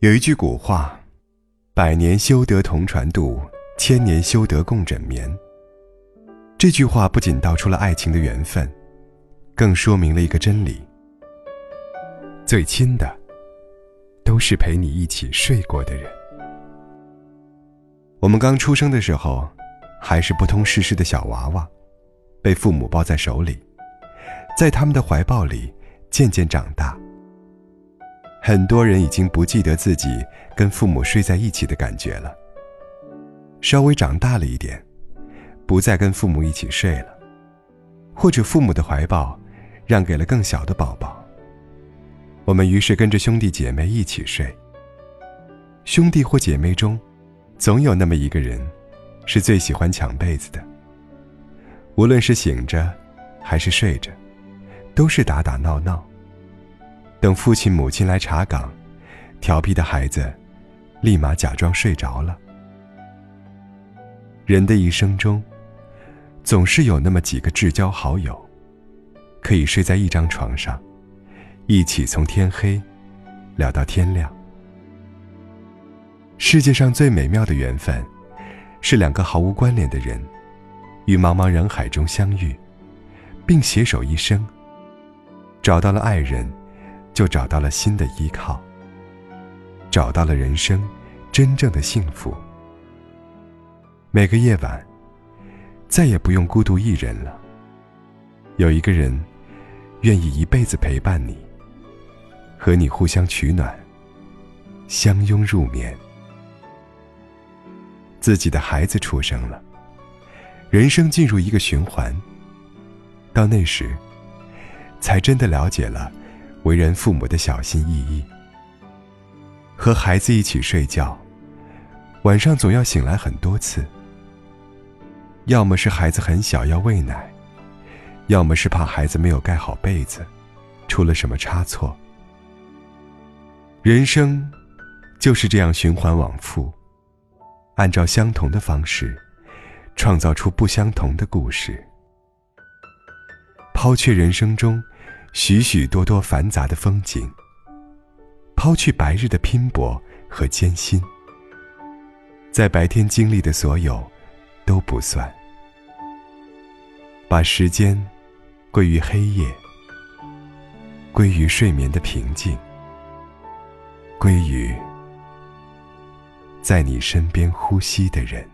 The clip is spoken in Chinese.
有一句古话：“百年修得同船渡，千年修得共枕眠。”这句话不仅道出了爱情的缘分，更说明了一个真理：最亲的，都是陪你一起睡过的人。我们刚出生的时候，还是不通世事的小娃娃，被父母抱在手里，在他们的怀抱里渐渐长大。很多人已经不记得自己跟父母睡在一起的感觉了。稍微长大了一点，不再跟父母一起睡了，或者父母的怀抱让给了更小的宝宝。我们于是跟着兄弟姐妹一起睡。兄弟或姐妹中，总有那么一个人，是最喜欢抢被子的。无论是醒着，还是睡着，都是打打闹闹。等父亲母亲来查岗，调皮的孩子立马假装睡着了。人的一生中，总是有那么几个至交好友，可以睡在一张床上，一起从天黑聊到天亮。世界上最美妙的缘分，是两个毫无关联的人，于茫茫人海中相遇，并携手一生，找到了爱人。就找到了新的依靠，找到了人生真正的幸福。每个夜晚，再也不用孤独一人了。有一个人，愿意一辈子陪伴你，和你互相取暖，相拥入眠。自己的孩子出生了，人生进入一个循环。到那时，才真的了解了。为人父母的小心翼翼，和孩子一起睡觉，晚上总要醒来很多次。要么是孩子很小要喂奶，要么是怕孩子没有盖好被子，出了什么差错。人生就是这样循环往复，按照相同的方式，创造出不相同的故事。抛却人生中。许许多多繁杂的风景，抛去白日的拼搏和艰辛，在白天经历的所有都不算，把时间归于黑夜，归于睡眠的平静，归于在你身边呼吸的人。